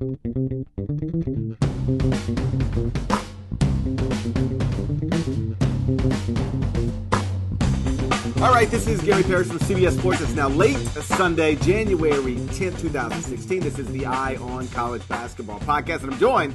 All right, this is Gary Parrish from CBS Sports. It's now late Sunday, January 10th, 2016. This is the Eye on College Basketball podcast, and I'm joined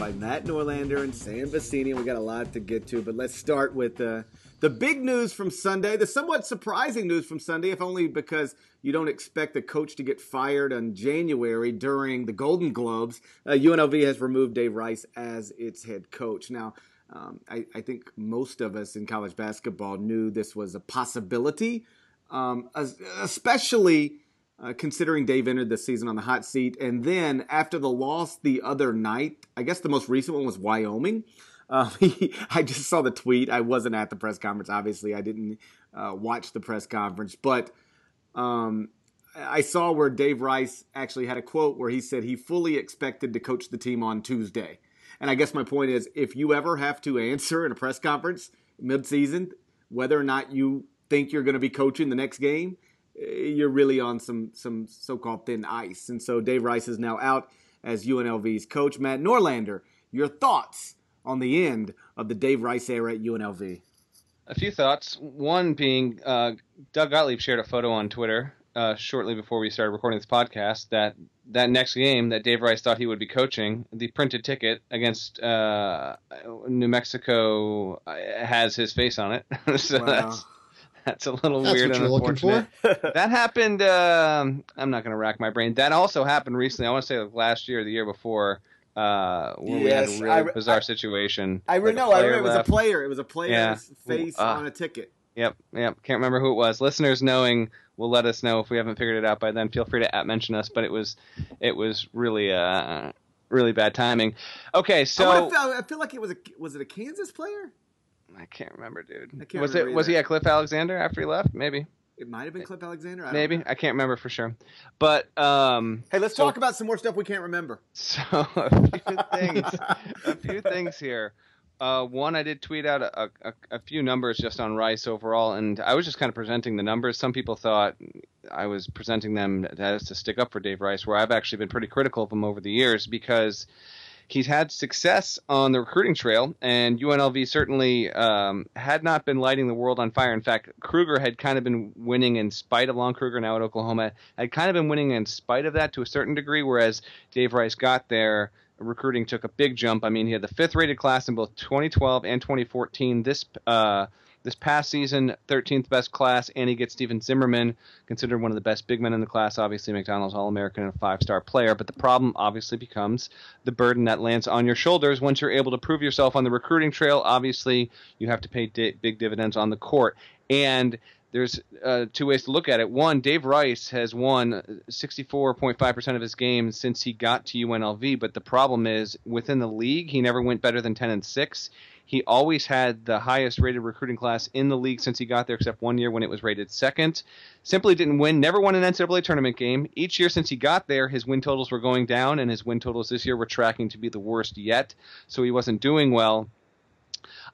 by Matt Norlander and Sam Vecenie. We got a lot to get to, but let's start with uh, the big news from Sunday, the somewhat surprising news from Sunday, if only because you don't expect a coach to get fired in January during the Golden Globes. Uh, UNLV has removed Dave Rice as its head coach. Now, um, I, I, think most of us in college basketball knew this was a possibility, um, especially uh, considering Dave entered the season on the hot seat. And then after the loss the other night, I guess the most recent one was Wyoming. Uh, he, I just saw the tweet. I wasn't at the press conference, obviously. I didn't uh, watch the press conference, but um, I saw where Dave Rice actually had a quote where he said he fully expected to coach the team on Tuesday. And I guess my point is if you ever have to answer in a press conference midseason whether or not you think you're going to be coaching the next game, eh, you're really on some some so-called thin ice. And so Dave Rice is now out as UNLV's coach. Matt Norlander, your thoughts on the end of the Dave Rice era at UNLV? A few thoughts. One being uh, Doug Gottlieb shared a photo on Twitter uh, shortly before we started recording this podcast that that next game that Dave Rice thought he would be coaching, the printed ticket against uh, New Mexico uh, has his face on it. so wow. that's that's a little that's weird and unfortunate. that happened. Um, I'm not going to rack my brain. That also happened recently. I want to say like last year, or the year before. Uh, where yes, we had a really I, bizarre I, situation. I like know. I remember it was a player. It was a player's yeah. face uh, on a ticket. Yep, yep. Can't remember who it was. Listeners knowing will let us know if we haven't figured it out by then. Feel free to at mention us. But it was it was really uh really bad timing. Okay, so I, feel, I feel like it was a was it a Kansas player? I can't remember, dude. Can't was remember it either. was he at Cliff Alexander after he left? Maybe. It might have been Cliff Alexander. I Maybe I can't remember for sure. But um, hey, let's so, talk about some more stuff we can't remember. So a few things, a few things here. Uh, one, I did tweet out a, a, a, few numbers just on Rice overall, and I was just kind of presenting the numbers. Some people thought I was presenting them as to stick up for Dave Rice, where I've actually been pretty critical of him over the years because he's had success on the recruiting trail, and UNLV certainly um, had not been lighting the world on fire. In fact, Kruger had kind of been winning in spite of Lon Kruger now at Oklahoma, had kind of been winning in spite of that to a certain degree, whereas Dave Rice got there recruiting took a big jump. I mean, he had the fifth rated class in both 2012 and 2014. This uh, this past season, 13th best class, and he gets Steven Zimmerman, considered one of the best big men in the class. Obviously, McDonald's All American and a five star player. But the problem obviously becomes the burden that lands on your shoulders once you're able to prove yourself on the recruiting trail. Obviously, you have to pay di- big dividends on the court. And there's uh, two ways to look at it. One, Dave Rice has won 64.5% of his games since he got to UNLV, but the problem is within the league, he never went better than 10 and 6. He always had the highest rated recruiting class in the league since he got there, except one year when it was rated second. Simply didn't win, never won an NCAA tournament game. Each year since he got there, his win totals were going down, and his win totals this year were tracking to be the worst yet, so he wasn't doing well.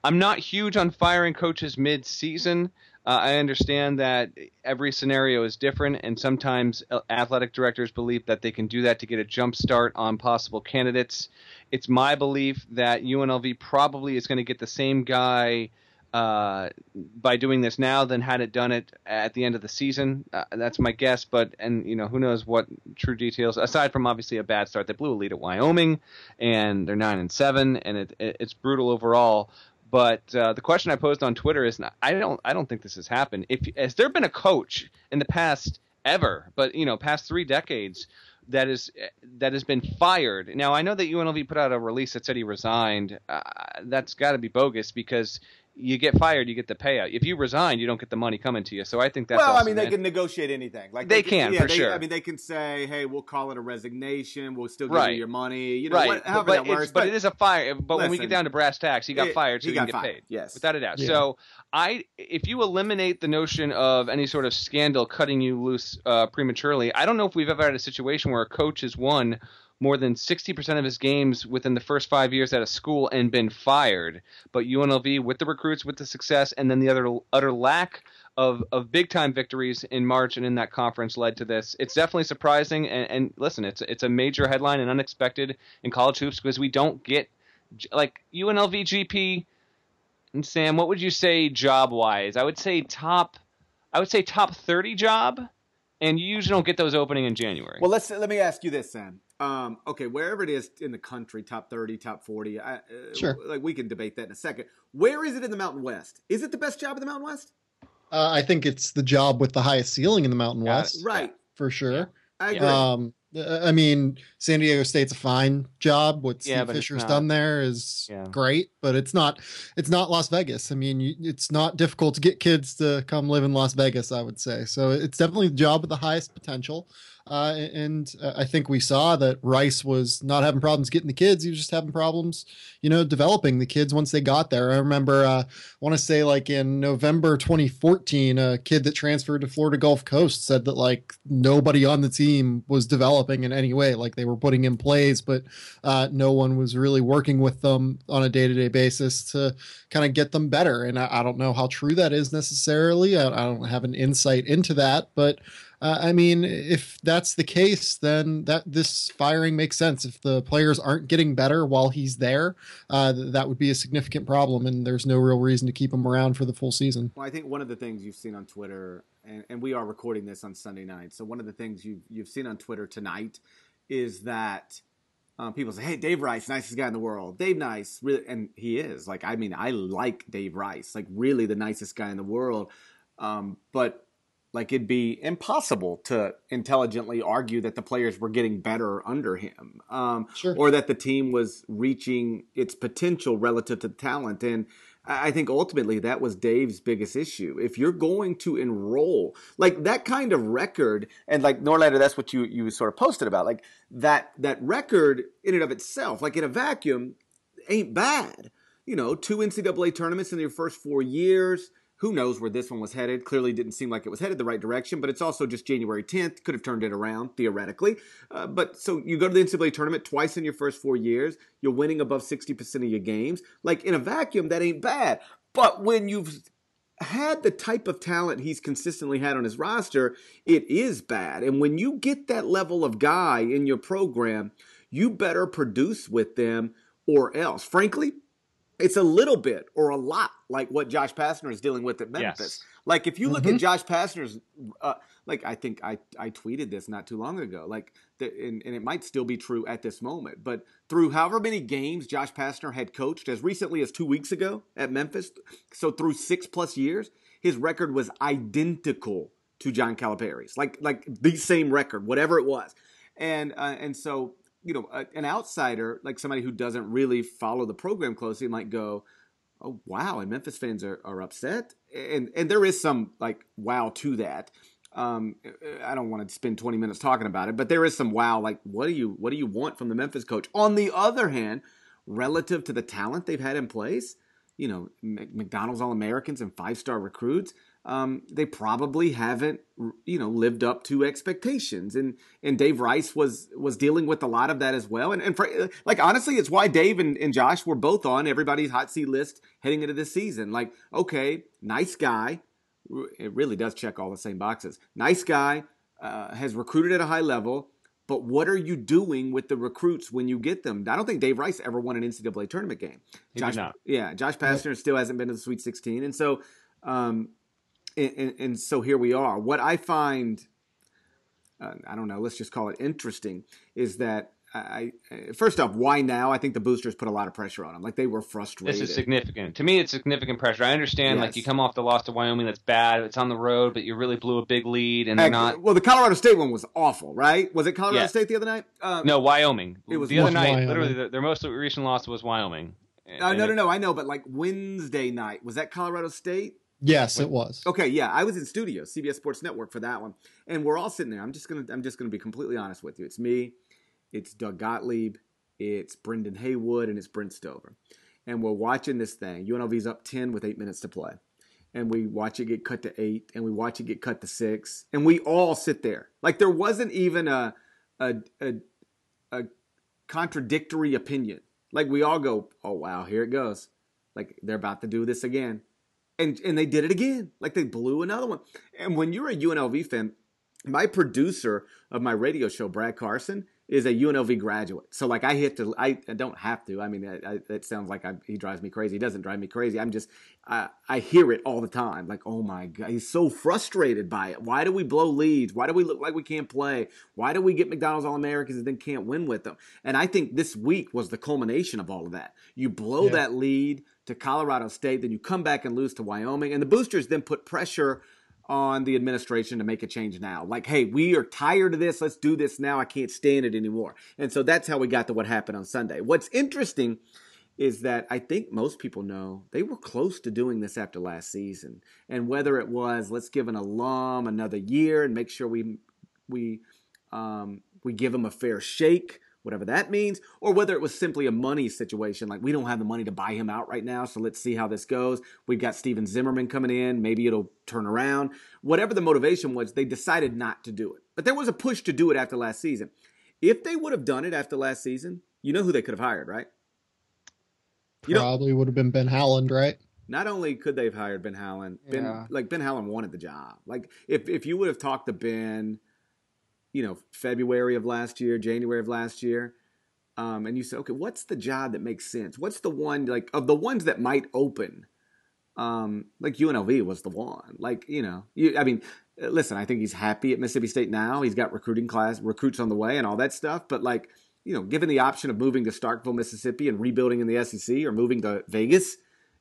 I'm not huge on firing coaches mid season. Uh, I understand that every scenario is different, and sometimes uh, athletic directors believe that they can do that to get a jump start on possible candidates. It's my belief that UNLV probably is going to get the same guy uh, by doing this now than had it done it at the end of the season. Uh, that's my guess, but and you know who knows what true details. Aside from obviously a bad start, they blew a lead at Wyoming, and they're nine and seven, and it, it, it's brutal overall. But uh, the question I posed on Twitter is, I don't, I don't think this has happened. If has there been a coach in the past ever, but you know, past three decades, that is that has been fired. Now I know that UNLV put out a release that said he resigned. Uh, that's got to be bogus because you get fired, you get the payout. If you resign, you don't get the money coming to you. So I think that's well. I mean, they can negotiate anything. Like they, they can, yeah, for they, sure. I mean, they can say, "Hey, we'll call it a resignation. We'll still give right. you your money." You know, right? What, however but, that works. But, but, it is a fire. But listen, when we get down to brass tacks, he got it, fired, so he, he got didn't fired. get paid. Yes, without a doubt. Yeah. So I, if you eliminate the notion of any sort of scandal cutting you loose uh, prematurely, I don't know if we've ever had a situation where a coach has won more than 60% of his games within the first five years at a school and been fired. But UNLV, with the recruits, with the success, and then the other utter lack of of big time victories in March and in that conference led to this. It's definitely surprising, and, and listen, it's it's a major headline and unexpected in college hoops because we don't get like UNLV GP and Sam. What would you say job wise? I would say top. I would say top thirty job, and you usually don't get those opening in January. Well, let's let me ask you this, Sam. Um, okay, wherever it is in the country, top thirty, top forty. I, uh, sure. Like we can debate that in a second. Where is it in the Mountain West? Is it the best job in the Mountain West? Uh, I think it's the job with the highest ceiling in the Mountain West, right? For sure. I agree. Um, I mean, San Diego State's a fine job. What Steve Fisher's done there is yeah. great, but it's not it's not Las Vegas. I mean, you, it's not difficult to get kids to come live in Las Vegas. I would say so. It's definitely the job with the highest potential. Uh, and uh, I think we saw that Rice was not having problems getting the kids. He was just having problems, you know, developing the kids once they got there. I remember, uh, I want to say like in November 2014, a kid that transferred to Florida Gulf Coast said that like nobody on the team was developing in any way. Like they were putting in plays, but uh, no one was really working with them on a day to day basis to kind of get them better. And I, I, don't know how true that is necessarily. I, I don't have an insight into that, but uh, I mean, if that's the case, then that this firing makes sense. If the players aren't getting better while he's there, uh, that would be a significant problem, and there's no real reason to keep him around for the full season. Well, I think one of the things you've seen on Twitter, and, and we are recording this on Sunday night, so one of the things you've you've seen on Twitter tonight is that. Um, people say, "Hey, Dave Rice, nicest guy in the world." Dave Nice, really, and he is. Like, I mean, I like Dave Rice, like really the nicest guy in the world. Um, but like it'd be impossible to intelligently argue that the players were getting better under him, um, sure. or that the team was reaching its potential relative to talent. And I think ultimately that was Dave's biggest issue. If you're going to enroll like that kind of record, and like Norlander, that's what you you sort of posted about, like that that record in and of itself, like in a vacuum, ain't bad. You know, two NCAA tournaments in your first four years who knows where this one was headed? Clearly didn't seem like it was headed the right direction, but it's also just January 10th. Could have turned it around, theoretically. Uh, but so you go to the NCAA tournament twice in your first four years. You're winning above 60% of your games. Like in a vacuum, that ain't bad. But when you've had the type of talent he's consistently had on his roster, it is bad. And when you get that level of guy in your program, you better produce with them or else. Frankly, it's a little bit or a lot like what Josh Pastner is dealing with at Memphis. Yes. Like if you look mm-hmm. at Josh Pastner's, uh, like I think I, I tweeted this not too long ago, like the, and, and, it might still be true at this moment, but through however many games Josh Pastner had coached as recently as two weeks ago at Memphis, so through six plus years, his record was identical to John Calipari's, like like the same record, whatever it was, and uh, and so you know, a, an outsider, like somebody who doesn't really follow the program closely, might go, "Oh wow!" And Memphis fans are, are upset, and and there is some like wow to that. Um, I don't want to spend 20 minutes talking about it, but there is some wow. Like, what do you what do you want from the Memphis coach? On the other hand, relative to the talent they've had in place, you know, McDonald's All Americans and five star recruits um, they probably haven't you know lived up to expectations. And and Dave Rice was was dealing with a lot of that as well. And and for, like honestly it's why Dave and, and Josh were both on everybody's hot seat list heading into this season. Like okay nice guy. It really does check all the same boxes. Nice guy uh, has recruited at a high level but what are you doing with the recruits when you get them? I don't think Dave Rice ever won an NCAA tournament game. He Josh, Yeah, Josh Pastner still hasn't been to the Sweet 16, and so um, and, and, so here we are. What I find, uh, I don't know, let's just call it interesting, is that I, first off, why now? I think the boosters put a lot of pressure on them. Like they were frustrated. This is significant to me. It's significant pressure. I understand. Yes. Like you come off the loss to Wyoming, that's bad. It's on the road, but you really blew a big lead, and they're not. Well, the Colorado State one was awful, right? Was it Colorado State the other night? Uh, no, Wyoming. It was the other night. Wyoming. Literally, their most recent loss was Wyoming. Uh, no, no, no. I know, but like Wednesday night was that Colorado State? Yes, it was. Okay, yeah, I was in studio, CBS Sports Network for that one, and we're all sitting there. I'm just gonna, I'm just gonna be completely honest with you. It's me, it's Doug Gottlieb, it's Brendan Haywood, and it's Brent Stover, and we're watching this thing. UNLV's up ten with eight minutes to play, and we watch it get cut to eight, and we watch it get cut to six, and we all sit there like there wasn't even a, a, a, a contradictory opinion. Like we all go, oh wow, here it goes. Like they're about to do this again and and they did it again. Like they blew another one. And when you're a UNLV fan, my producer of my radio show, Brad Carson, is a UNLV graduate. So like I hit to, I, I don't have to. I mean, I, I, it sounds like I, he drives me crazy. He doesn't drive me crazy. I'm just, I, I hear it all the time. Like, oh my God, he's so frustrated by it. Why do we blow leads? Why do we look like we can't play? Why do we get McDonald's All Americans and then can't win with them? And I think this week was the culmination of all of that. You blow yeah. that lead to Colorado State, then you come back and lose to Wyoming, and the boosters then put pressure on the administration to make a change now. Like, hey, we are tired of this. Let's do this now. I can't stand it anymore. And so that's how we got to what happened on Sunday. What's interesting is that I think most people know they were close to doing this after last season. And whether it was let's give an alum another year and make sure we we um, we give them a fair shake whatever that means, or whether it was simply a money situation, like we don't have the money to buy him out right now, so let's see how this goes. We've got Steven Zimmerman coming in, maybe it'll turn around. Whatever the motivation was, they decided not to do it. But there was a push to do it after last season. If they would have done it after last season, you know who they could have hired, right? You Probably know, would have been Ben Howland, right? Not only could they have hired Ben Howland, Ben like Ben Howland wanted the job. Like if if you would have talked to Ben you know, February of last year, January of last year, um, and you say, okay, what's the job that makes sense? What's the one like of the ones that might open? Um, like UNLV was the one. Like you know, you, I mean, listen, I think he's happy at Mississippi State now. He's got recruiting class recruits on the way and all that stuff. But like you know, given the option of moving to Starkville, Mississippi, and rebuilding in the SEC, or moving to Vegas,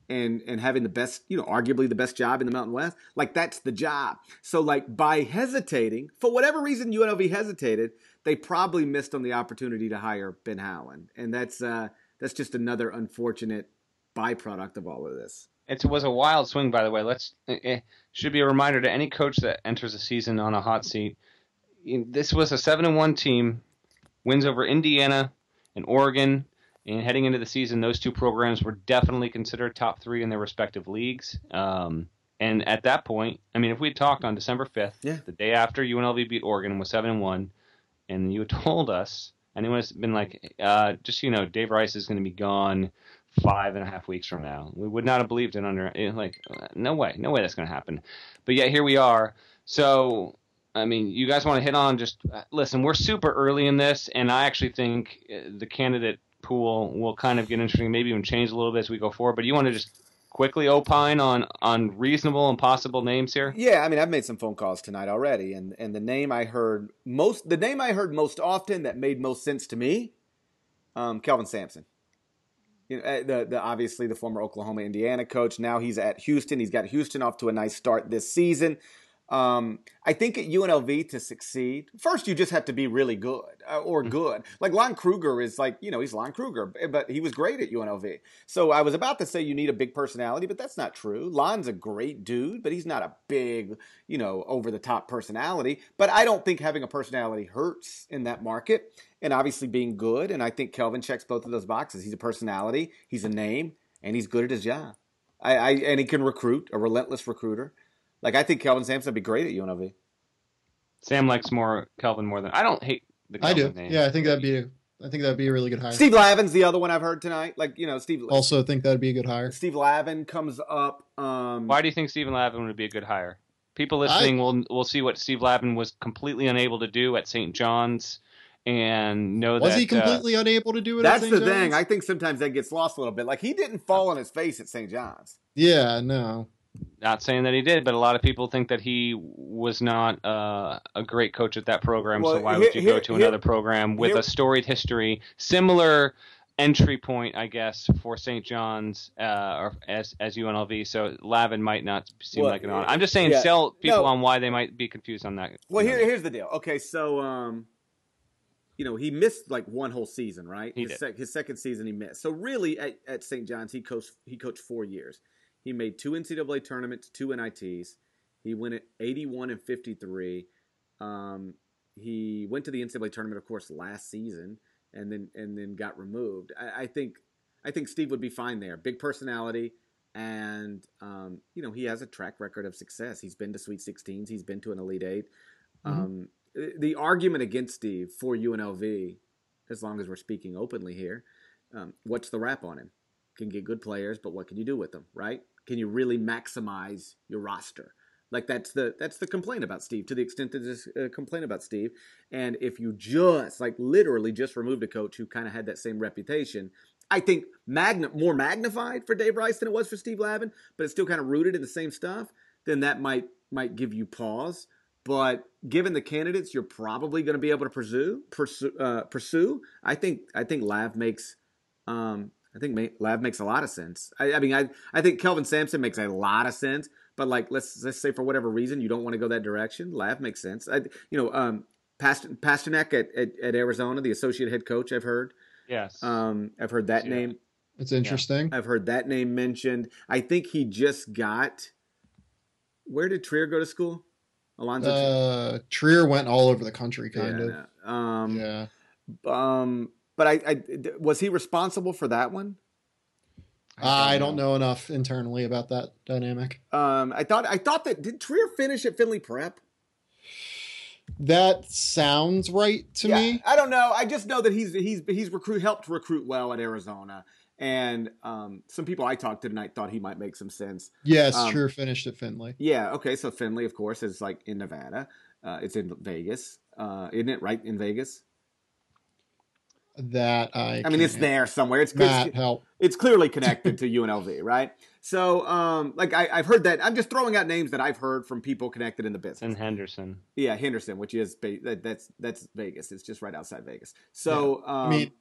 and and having the best, you know, arguably the best job in the Mountain West, like that's the job. So like by hesitating, for whatever reason UNLV hesitated, they probably missed on the opportunity to hire Ben Howland. And that's uh that's just another unfortunate byproduct of all of this. It was a wild swing, by the way. Let's it should be a reminder to any coach that enters a season on a hot seat. This was a seven and one team, wins over Indiana and Oregon and heading into the season, those two programs were definitely considered top three in their respective leagues. Um, and at that point, I mean, if we had talked on December 5th, yeah. the day after UNLV beat Oregon was 7 and 1, and you had told us, anyone has been like, uh, just you know, Dave Rice is going to be gone five and a half weeks from now. We would not have believed it under, eh, like, no way, no way that's going to happen. But yet here we are. So, I mean, you guys want to hit on just, uh, listen, we're super early in this, and I actually think uh, the candidate pool will kind of get interesting, maybe even change a little bit as we go forward. But you want to just quickly opine on on reasonable and possible names here? Yeah, I mean, I've made some phone calls tonight already, and and the name I heard most, the name I heard most often that made most sense to me, um, Kelvin Sampson. You know, eh, the the obviously the former Oklahoma Indiana coach. Now he's at Houston. He's got Houston off to a nice start this season. Um, I think at UNLV to succeed, first you just have to be really good uh, or mm-hmm. good. Like Lon Kruger is like, you know, he's Lon Kruger, but he was great at UNLV. So I was about to say you need a big personality, but that's not true. Lon's a great dude, but he's not a big, you know, over the top personality. But I don't think having a personality hurts in that market. And obviously being good. And I think Kelvin checks both of those boxes. He's a personality, he's a name, and he's good at his job. I, I and he can recruit, a relentless recruiter. Like I think Kelvin Sampson would be great at UNLV. Sam likes more Kelvin more than I don't hate the Kelvin I do. Name. Yeah, I think that'd be I think that'd be a really good hire. Steve Lavin's the other one I've heard tonight. Like you know, Steve. Also, think that'd be a good hire. Steve Lavin comes up. Um, Why do you think Steve Lavin would be a good hire? People listening I, will will see what Steve Lavin was completely unable to do at St. John's, and know was that was he completely uh, unable to do it. That's the John's? thing. I think sometimes that gets lost a little bit. Like he didn't fall on his face at St. John's. Yeah, no. Not saying that he did, but a lot of people think that he was not uh, a great coach at that program. Well, so why would you go to another program with a storied history, similar entry point, I guess, for St. John's uh, or as as UNLV. So Lavin might not seem well, like an honor. I'm just saying, yeah, sell people no, on why they might be confused on that. Well, here, here's the deal. Okay, so um, you know, he missed like one whole season, right? He his, did. Sec- his second season he missed. So really, at, at St. John's, he coached he coached four years. He made two NCAA tournaments, two NITs. He went at 81 and 53. Um, he went to the NCAA tournament, of course, last season, and then and then got removed. I, I think I think Steve would be fine there. Big personality, and um, you know he has a track record of success. He's been to Sweet 16s. He's been to an Elite 8 mm-hmm. um, the argument against Steve for UNLV, as long as we're speaking openly here, um, what's the rap on him? Can get good players, but what can you do with them, right? Can you really maximize your roster? Like that's the that's the complaint about Steve to the extent that there's a complaint about Steve. And if you just like literally just removed a coach who kind of had that same reputation, I think magna- more magnified for Dave Rice than it was for Steve Lavin, but it's still kind of rooted in the same stuff. Then that might might give you pause. But given the candidates, you're probably going to be able to pursue pursue. Uh, pursue. I think I think Lav makes um, I think Lav makes a lot of sense. I, I, mean, I I think Kelvin Sampson makes a lot of sense. But like, let's let's say for whatever reason you don't want to go that direction, Lav makes sense. I, you know, um, Past, Pasternack at, at, at Arizona, the associate head coach, I've heard. Yes. Um, I've heard that yeah. name. It's interesting. Yeah. I've heard that name mentioned. I think he just got. Where did Trier go to school? Allonzo. Uh, Trier went all over the country, kind yeah, of. Um, yeah. Um, but I, I was he responsible for that one? I don't, I don't know. know. enough internally about that dynamic. Um, I thought I thought that did Trier finish at Findlay Prep? That sounds right to yeah, me. I don't know. I just know that he's he's he's recruit helped recruit well at Arizona, and um, some people I talked to tonight thought he might make some sense. Yes, um, Trier finished at Findlay. Yeah. Okay. So Findlay, of course, is like in Nevada. Uh, it's in Vegas, uh, isn't it? Right in Vegas that I. I mean, it's there somewhere. It's Matt, help. It's clearly connected to UNLV, right? So, um, like I, have heard that. I'm just throwing out names that I've heard from people connected in the business. And Henderson. Yeah, Henderson, which is that, that's that's Vegas. It's just right outside Vegas. So, yeah. um, I mean,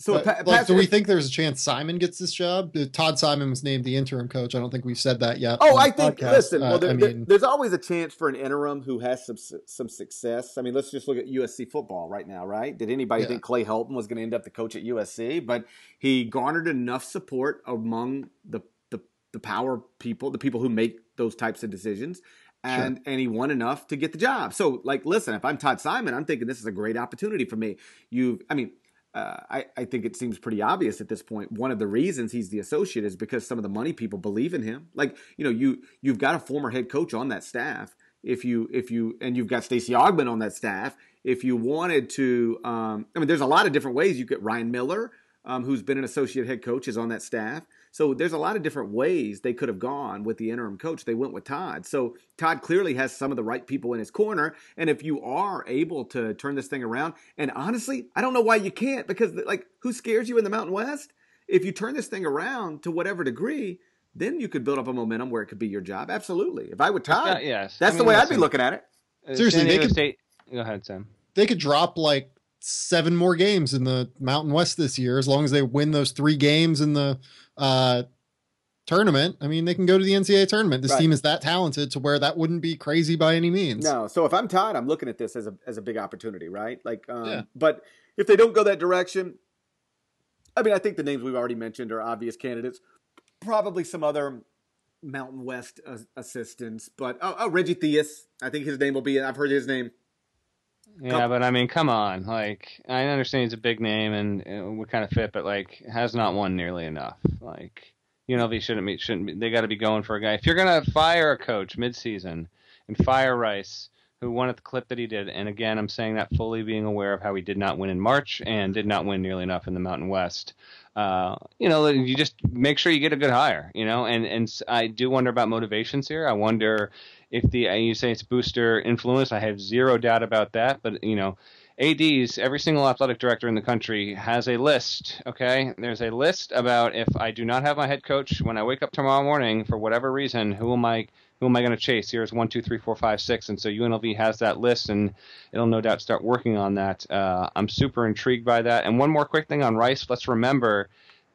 so, but, pa- like, do we think there's a chance Simon gets this job? Uh, Todd Simon was named the interim coach. I don't think we've said that yet. Oh, I think. Podcast. Listen, well, there, I mean, there's always a chance for an interim who has some some success. I mean, let's just look at USC football right now, right? Did anybody yeah. think Clay Helton was going to end up the coach at USC? But he garnered enough support among the the, the power people, the people who make those types of decisions, and sure. and he won enough to get the job. So, like, listen, if I'm Todd Simon, I'm thinking this is a great opportunity for me. You, I mean uh, I, I think it seems pretty obvious at this point. One of the reasons he's the associate is because some of the money people believe in him. Like you know, you you've got a former head coach on that staff. If you if you and you've got Stacey Augmon on that staff. If you wanted to, um, I mean, there's a lot of different ways you get Ryan Miller, um, who's been an associate head coach, is on that staff. So there's a lot of different ways they could have gone with the interim coach. They went with Todd. So Todd clearly has some of the right people in his corner. And if you are able to turn this thing around, and honestly, I don't know why you can't because like who scares you in the Mountain West? If you turn this thing around to whatever degree, then you could build up a momentum where it could be your job. Absolutely. If I would Todd, yes, that's I mean, the way listen, I'd be looking at it. Uh, Seriously, they could State, go ahead, Sam. They could drop like seven more games in the Mountain West this year as long as they win those three games in the uh, tournament, I mean, they can go to the NCAA tournament. This right. team is that talented to where that wouldn't be crazy by any means. No. So if I'm Todd, I'm looking at this as a as a big opportunity, right? Like, um, yeah. but if they don't go that direction, I mean, I think the names we've already mentioned are obvious candidates. Probably some other Mountain West uh, assistants, but oh, oh, Reggie Theus. I think his name will be. I've heard his name. Yeah, but I mean, come on. Like, I understand he's a big name and it would kind of fit, but like, has not won nearly enough. Like, UNLV shouldn't be shouldn't be, they got to be going for a guy. If you're gonna fire a coach midseason and fire Rice, who won at the clip that he did, and again, I'm saying that fully being aware of how he did not win in March and did not win nearly enough in the Mountain West. Uh, you know, you just make sure you get a good hire. You know, and and I do wonder about motivations here. I wonder if the you say it's booster influence. I have zero doubt about that, but you know ADs, every single athletic director in the country has a list. Okay, there's a list about if I do not have my head coach when I wake up tomorrow morning for whatever reason, who am I? Who am I going to chase? Here's one, two, three, four, five, six, and so UNLV has that list, and it'll no doubt start working on that. Uh, I'm super intrigued by that. And one more quick thing on Rice. Let's remember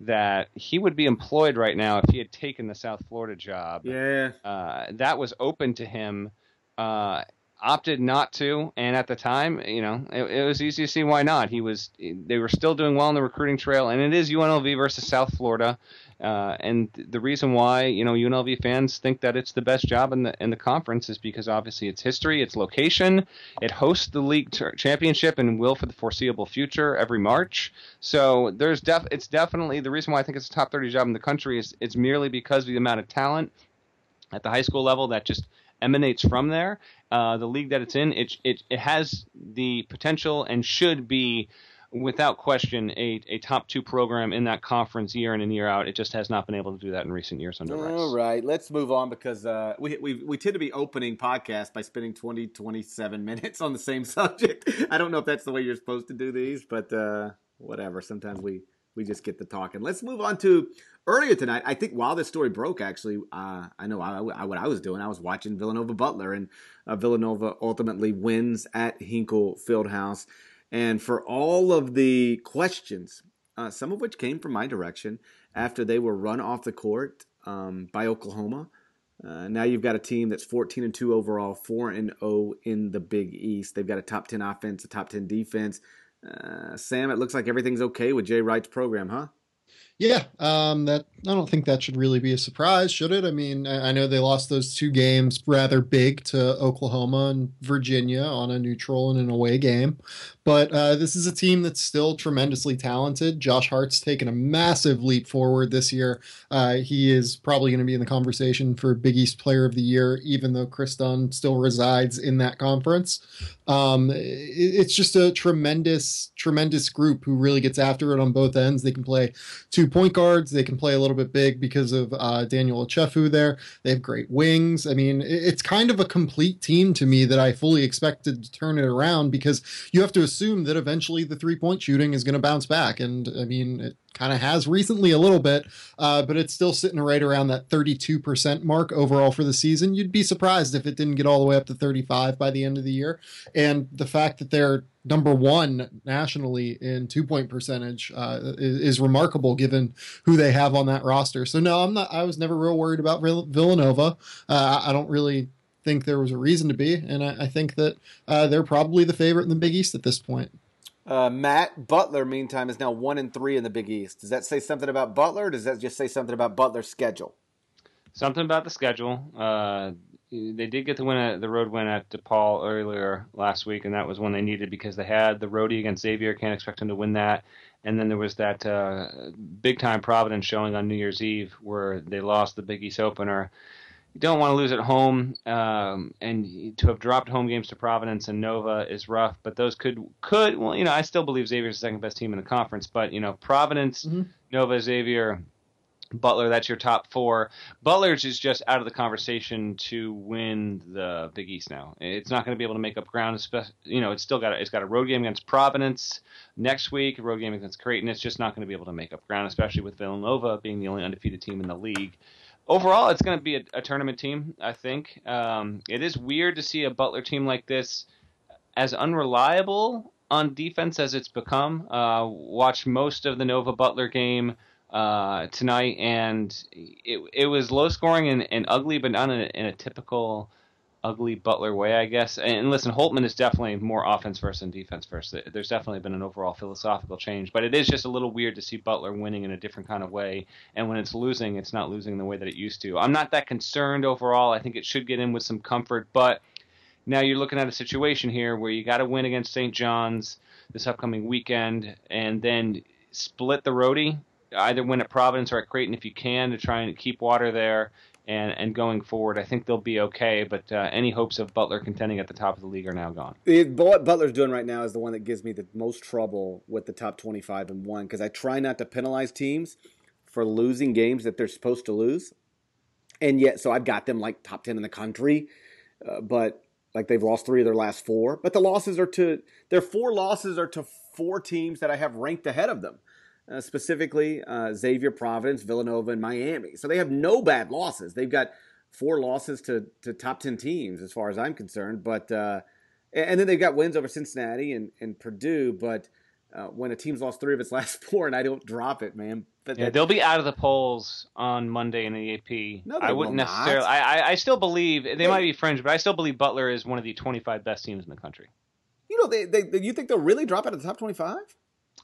that he would be employed right now if he had taken the South Florida job. Yeah. Uh, that was open to him. Uh, opted not to, and at the time, you know, it, it, was easy to see why not. He was, they were still doing well on the recruiting trail, and it is UNLV versus South Florida, uh, and the reason why you know UNLV fans think that it's the best job in the in the conference is because obviously its history, its location, it hosts the league ter- championship and will for the foreseeable future every March. So there's def, it's definitely the reason why I think it's a top 30 job in the country is it's merely because of the amount of talent at the high school level that just emanates from there. Uh, the league that it's in, it, it it has the potential and should be without question, a, a top two program in that conference year in and year out. It just has not been able to do that in recent years under Rice. All right, let's move on because uh, we, we, we tend to be opening podcasts by spending 20, 27 minutes on the same subject. I don't know if that's the way you're supposed to do these, but uh, whatever. Sometimes we, we just get to talking. Let's move on to earlier tonight. I think while this story broke, actually, uh, I know I, I, what I was doing. I was watching Villanova Butler, and uh, Villanova ultimately wins at Hinkle Fieldhouse. And for all of the questions, uh, some of which came from my direction after they were run off the court um, by Oklahoma. Uh, now you've got a team that's 14 and 2 overall, 4 and 0 in the Big East. They've got a top 10 offense, a top 10 defense. Uh, Sam, it looks like everything's okay with Jay Wright's program, huh? Yeah, um, that I don't think that should really be a surprise, should it? I mean, I, I, know they lost those two games rather big to Oklahoma and Virginia on a neutral and an away game, but uh, this is a team that's still tremendously talented. Josh Hart's taken a massive leap forward this year. Uh, he is probably going to be in the conversation for Big East Player of the Year, even though Kris Dunn still resides in that conference. Um, it, it's just a tremendous, tremendous group who really gets after it on both ends. They can play two point guards. They can play a little bit big because of uh, Daniel Ochefu there. They have great wings. I mean, it's kind of a complete team to me that I fully expected to turn it around because you have to assume that eventually the three point shooting is going to bounce back. And I mean, it kind of has recently a little bit, uh, but it's still sitting right around that 32% mark overall for the season. You'd be surprised if it didn't get all the way up to 35 by the end of the year. And the fact that they're number one nationally in two point percentage uh, is, is, remarkable given who they have on that roster. So no, I'm not. I was never real worried about Villanova. Uh, I don't really think there was a reason to be, and I, I think that uh, they're probably the favorite in the Big East at this point. Uh, Matt Butler, meantime, is now one and three in the Big East. Does that say something about Butler? does that just say something about Butler's schedule? Something about the schedule. Uh, they did get the win at the road win at DePaul earlier last week, and that was one they needed because they had the roadie against Xavier. Can't expect them to win that. And then there was that uh, big time Providence showing on New Year's Eve where they lost the Big East opener you don't want to lose at home, um, and to have dropped home games to Providence and Nova is rough. But those could could well, you know, I still believe Xavier's the second best team in the conference. But you know, Providence, mm-hmm. Nova, Xavier, Butler, that's your top four. Butler's is just out of the conversation to win the Big East now. It's not going to be able to make up ground. You know, it's still got a, it's got a road game against Providence next week, a road game against Creighton. It's just not going to be able to make up ground, especially with Villanova being the only undefeated team in the league overall, it's going to be a, a, tournament team. I think um, it is weird to see a Butler team like this as unreliable on defense as it's become. Uh, watched most of the Nova Butler game uh, tonight, and it it was low scoring and, and ugly, but not in a, in a typical ugly Butler way, I guess. And listen, Holtmann is definitely more offense first than defense first. There's definitely been an overall philosophical change, but it is just a little weird to see Butler winning in a different kind of way. And when it's losing, it's not losing the way that it used to. I'm not that concerned overall. I think it should get in with some comfort, but now you're looking at a situation here where you got to win against St. John's this upcoming weekend, and then split the roadie. Either win at Providence or at Creighton if you can to try and keep water there and and going forward, I think they'll be okay. But uh, any hopes of Butler contending at the top of the league are now gone. what Butler's doing right now is the one that gives me the most trouble with the top twenty-five and one because I try not to penalize teams for losing games that they're supposed to lose, and yet so I've got them like top ten in the country, uh, but like they've lost three of their last four. But the losses are to their four losses are to four teams that I have ranked ahead of them uh, specifically uh, Xavier, Providence, Villanova, and Miami. So they have no bad losses. They've got four losses to, to top 10 teams, as far as I'm concerned. But uh, And then they've got wins over Cincinnati and, and Purdue. But uh, when a team's lost three of its last four, and I don't drop it, man. But yeah, they'll be out of the polls on Monday in the AP. No, they I wouldn't necessarily. I, I, I still believe they, they might be fringe, but I still believe Butler is one of the 25 best teams in the country. You know, they, they you think they'll really drop out of the top 25?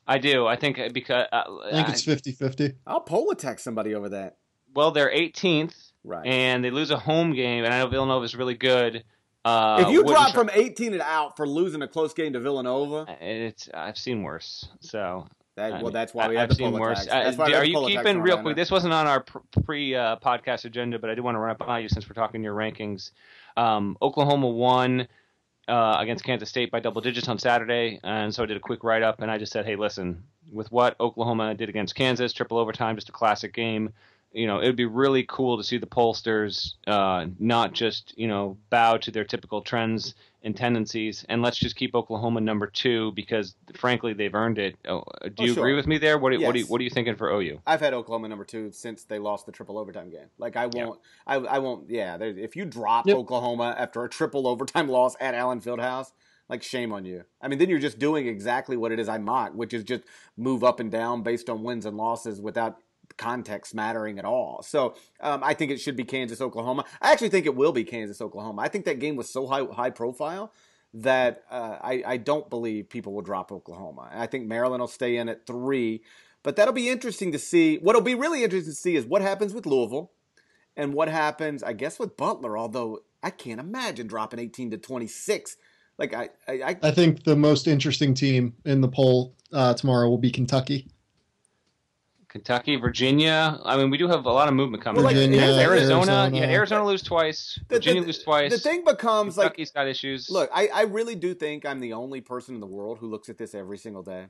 I do. I think because uh, I think it's 50-50. I'll poll attack somebody over that. Well, they're 18th, right? And they lose a home game, and I know Villanova is really good. Uh, if you drop from 18 and out for losing a close game to Villanova, uh, it's I've seen worse. So that, well, that's why we have I've seen worse. Uh, are you keeping real quick? This wasn't on our pre uh, podcast agenda, but I do want to run up by you since we're talking your rankings. Um, Oklahoma won uh, against Kansas State by double digits on Saturday, and so I did a quick write up, and I just said, hey, listen, with what Oklahoma did against Kansas, triple overtime, just a classic game. You know, it would be really cool to see the pollsters uh, not just you know bow to their typical trends and tendencies, and let's just keep Oklahoma number two because, frankly, they've earned it. Oh, do oh, you sure. agree with me there? What, yes. what, are you, what are you thinking for OU? I've had Oklahoma number two since they lost the triple overtime game. Like I won't, I, I won't. Yeah, if you drop yep. Oklahoma after a triple overtime loss at Allen Fieldhouse, like shame on you. I mean, then you're just doing exactly what it is I mock, which is just move up and down based on wins and losses without context mattering at all. So um, I think it should be Kansas Oklahoma. I actually think it will be Kansas Oklahoma. I think that game was so high high profile that uh, I, I don't believe people will drop Oklahoma. I think Maryland will stay in at three. But that'll be interesting to see. What'll be really interesting to see is what happens with Louisville and what happens, I guess, with Butler. Although I can't imagine dropping 18 to 26. Like I, I, I, I think the most interesting team in the poll uh, tomorrow will be Kentucky. Kentucky, Virginia. I mean, we do have a lot of movement coming. Well, like, Virginia, Arizona, Arizona. Yeah, Arizona lose twice. The, Virginia the, lose twice. The thing becomes Kentucky's like Kentucky's got issues. Look, I, I really do think I'm the only person in the world who looks at this every single day.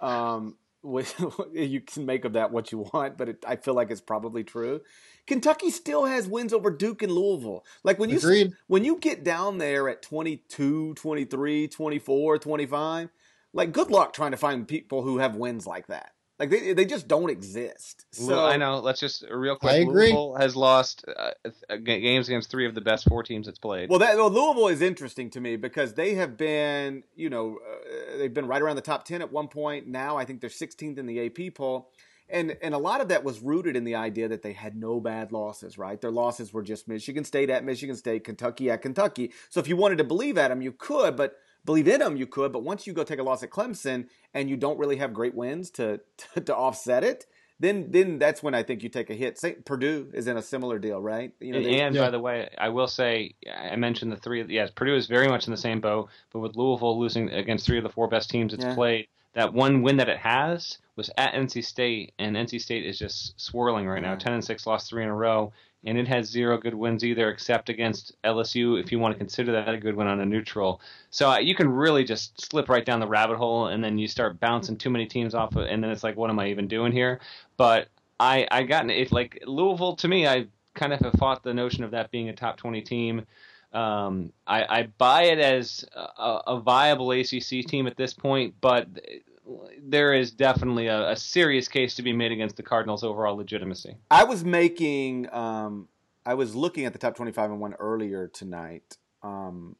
Um, you can make of that what you want, but it, I feel like it's probably true. Kentucky still has wins over Duke and Louisville. Like when you Agreed. when you get down there at 22, 23, 24, 25, like good luck trying to find people who have wins like that. Like they they just don't exist. So I know. Let's just real quick. I agree. Louisville has lost uh, games against three of the best four teams it's played. Well, that well, Louisville is interesting to me because they have been, you know, uh, they've been right around the top ten at one point. Now I think they're 16th in the AP poll. And, and a lot of that was rooted in the idea that they had no bad losses, right? Their losses were just Michigan State at Michigan State, Kentucky at Kentucky. So if you wanted to believe at them, you could, but believe in them, you could. But once you go take a loss at Clemson and you don't really have great wins to to, to offset it, then then that's when I think you take a hit. St. Purdue is in a similar deal, right? You know, and yeah. by the way, I will say I mentioned the three. Yes, Purdue is very much in the same boat, but with Louisville losing against three of the four best teams it's yeah. played, that one win that it has was at NC State, and NC State is just swirling right now. Ten and six, lost three in a row, and it has zero good wins either, except against LSU, if you want to consider that a good win on a neutral. So uh, you can really just slip right down the rabbit hole, and then you start bouncing too many teams off, of, and then it's like, what am I even doing here? But I I got it like Louisville to me, I kind of have fought the notion of that being a top twenty team. Um, I, I buy it as a, a viable ACC team at this point, but there is definitely a, a, serious case to be made against the Cardinals' overall legitimacy. I was making, um, I was looking at the top 25 and one earlier tonight. Um,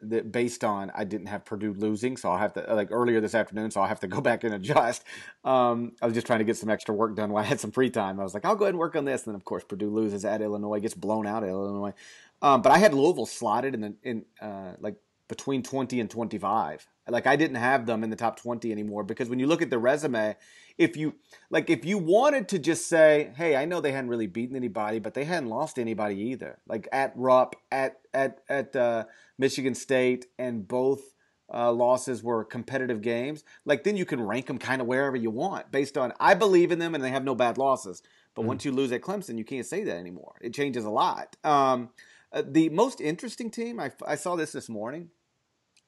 that based on I didn't have Purdue losing, so I'll have to like earlier this afternoon, so I'll have to go back and adjust. Um, I was just trying to get some extra work done while I had some free time. I was like, I'll go ahead and work on this, and then of course Purdue loses at Illinois, gets blown out at Illinois. Um, but I had Louisville slotted in the in uh, like between 20 and 25. Like I didn't have them in the top 20 anymore because when you look at the resume, if you like if you wanted to just say, "Hey, I know they hadn't really beaten anybody, but they hadn't lost anybody either." Like at Rupp, at at at uh, Michigan State and both uh, losses were competitive games. Like then you can rank them kind of wherever you want based on I believe in them and they have no bad losses. But mm-hmm. once you lose at Clemson, you can't say that anymore. It changes a lot. Um, uh, the most interesting team I, I saw this this morning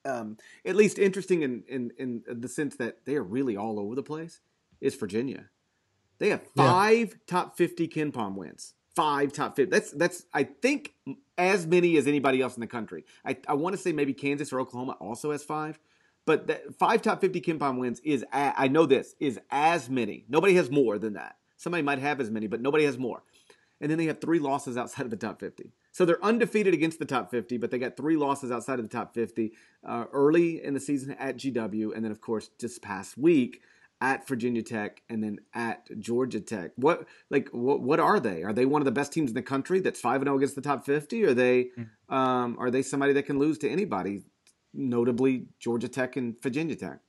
um, at least interesting in, in, in the sense that they are really all over the place, is Virginia. They have five yeah. top 50 KenPom wins. Five top 50. That's, that's I think, as many as anybody else in the country. I, I want to say maybe Kansas or Oklahoma also has five. But that five top 50 KenPom wins is, a, I know this, is as many. Nobody has more than that. Somebody might have as many, but nobody has more. And then they have three losses outside of the top 50. So they're undefeated against the top 50, but they got three losses outside of the top 50 uh, early in the season at GW, and then of course just past week at Virginia Tech and then at Georgia Tech. What like what what are they? Are they one of the best teams in the country that's five and zero oh against the top 50? Are they hmm. um, are they somebody that can lose to anybody? Notably Georgia Tech and Virginia Tech.